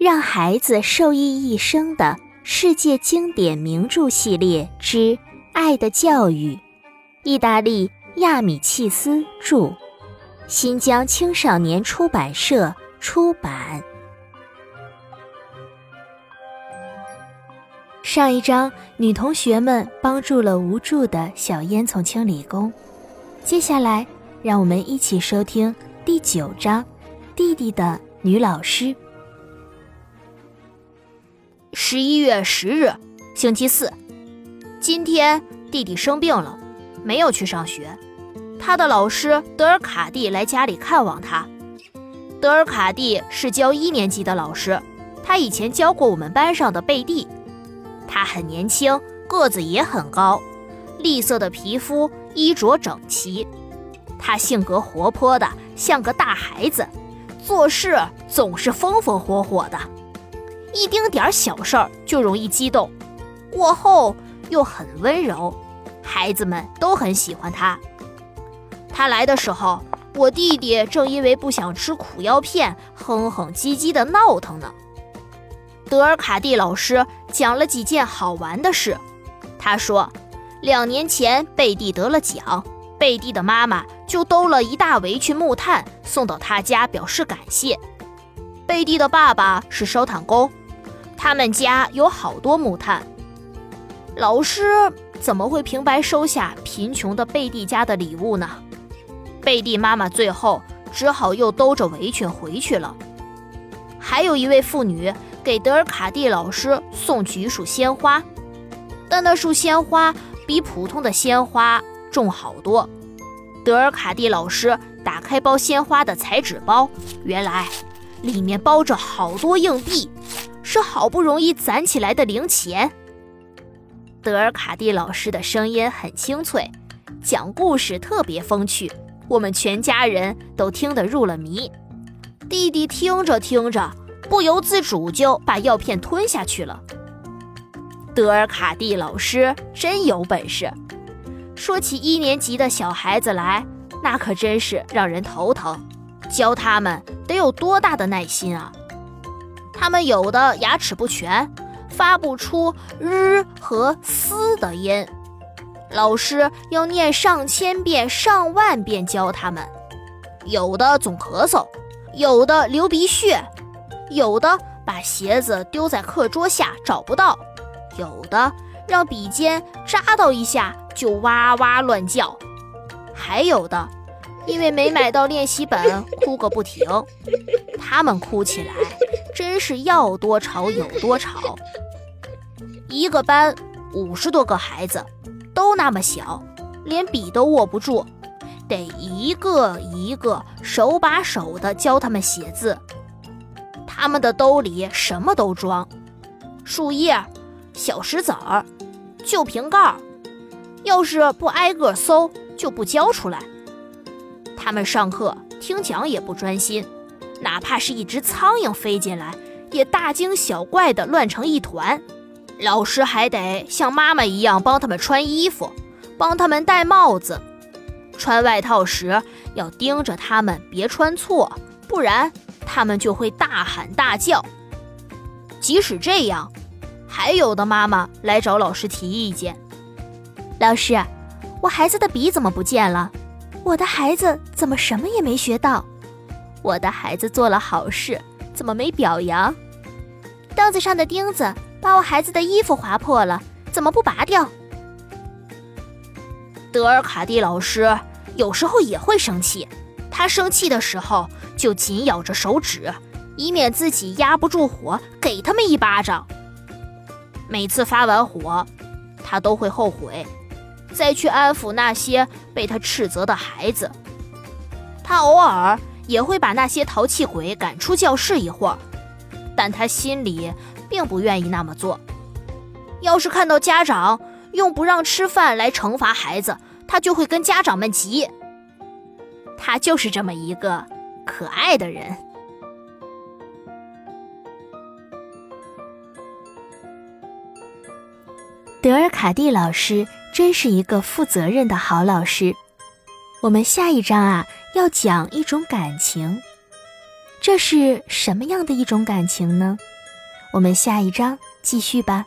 让孩子受益一生的世界经典名著系列之《爱的教育》，意大利亚米契斯著，新疆青少年出版社出版。上一章，女同学们帮助了无助的小烟囱清理工。接下来，让我们一起收听第九章：弟弟的女老师。十一月十日，星期四。今天弟弟生病了，没有去上学。他的老师德尔卡蒂来家里看望他。德尔卡蒂是教一年级的老师，他以前教过我们班上的贝蒂。他很年轻，个子也很高，栗色的皮肤，衣着整齐。他性格活泼的像个大孩子，做事总是风风火火的。一丁点儿小事儿就容易激动，过后又很温柔，孩子们都很喜欢他。他来的时候，我弟弟正因为不想吃苦药片，哼哼唧唧的闹腾呢。德尔卡蒂老师讲了几件好玩的事。他说，两年前贝蒂得了奖，贝蒂的妈妈就兜了一大围裙木炭送到他家表示感谢。贝蒂的爸爸是烧炭工。他们家有好多木炭，老师怎么会平白收下贫穷的贝蒂家的礼物呢？贝蒂妈妈最后只好又兜着围裙回去了。还有一位妇女给德尔卡蒂老师送去一束鲜花，但那束鲜花比普通的鲜花重好多。德尔卡蒂老师打开包鲜花的彩纸包，原来里面包着好多硬币。是好不容易攒起来的零钱。德尔卡蒂老师的声音很清脆，讲故事特别风趣，我们全家人都听得入了迷。弟弟听着听着，不由自主就把药片吞下去了。德尔卡蒂老师真有本事，说起一年级的小孩子来，那可真是让人头疼。教他们得有多大的耐心啊！他们有的牙齿不全，发不出日和嘶的音，老师要念上千遍、上万遍教他们；有的总咳嗽，有的流鼻血，有的把鞋子丢在课桌下找不到，有的让笔尖扎到一下就哇哇乱叫，还有的因为没买到练习本哭个不停。他们哭起来。真是要多吵有多吵。一个班五十多个孩子，都那么小，连笔都握不住，得一个一个手把手的教他们写字。他们的兜里什么都装：树叶、小石子儿、旧瓶盖。要是不挨个搜，就不交出来。他们上课听讲也不专心。哪怕是一只苍蝇飞进来，也大惊小怪的乱成一团。老师还得像妈妈一样帮他们穿衣服，帮他们戴帽子。穿外套时要盯着他们别穿错，不然他们就会大喊大叫。即使这样，还有的妈妈来找老师提意见：“老师，我孩子的笔怎么不见了？我的孩子怎么什么也没学到？”我的孩子做了好事，怎么没表扬？凳子上的钉子把我孩子的衣服划破了，怎么不拔掉？德尔卡蒂老师有时候也会生气，他生气的时候就紧咬着手指，以免自己压不住火，给他们一巴掌。每次发完火，他都会后悔，再去安抚那些被他斥责的孩子。他偶尔。也会把那些淘气鬼赶出教室一会儿，但他心里并不愿意那么做。要是看到家长用不让吃饭来惩罚孩子，他就会跟家长们急。他就是这么一个可爱的人。德尔卡蒂老师真是一个负责任的好老师。我们下一章啊。要讲一种感情，这是什么样的一种感情呢？我们下一章继续吧。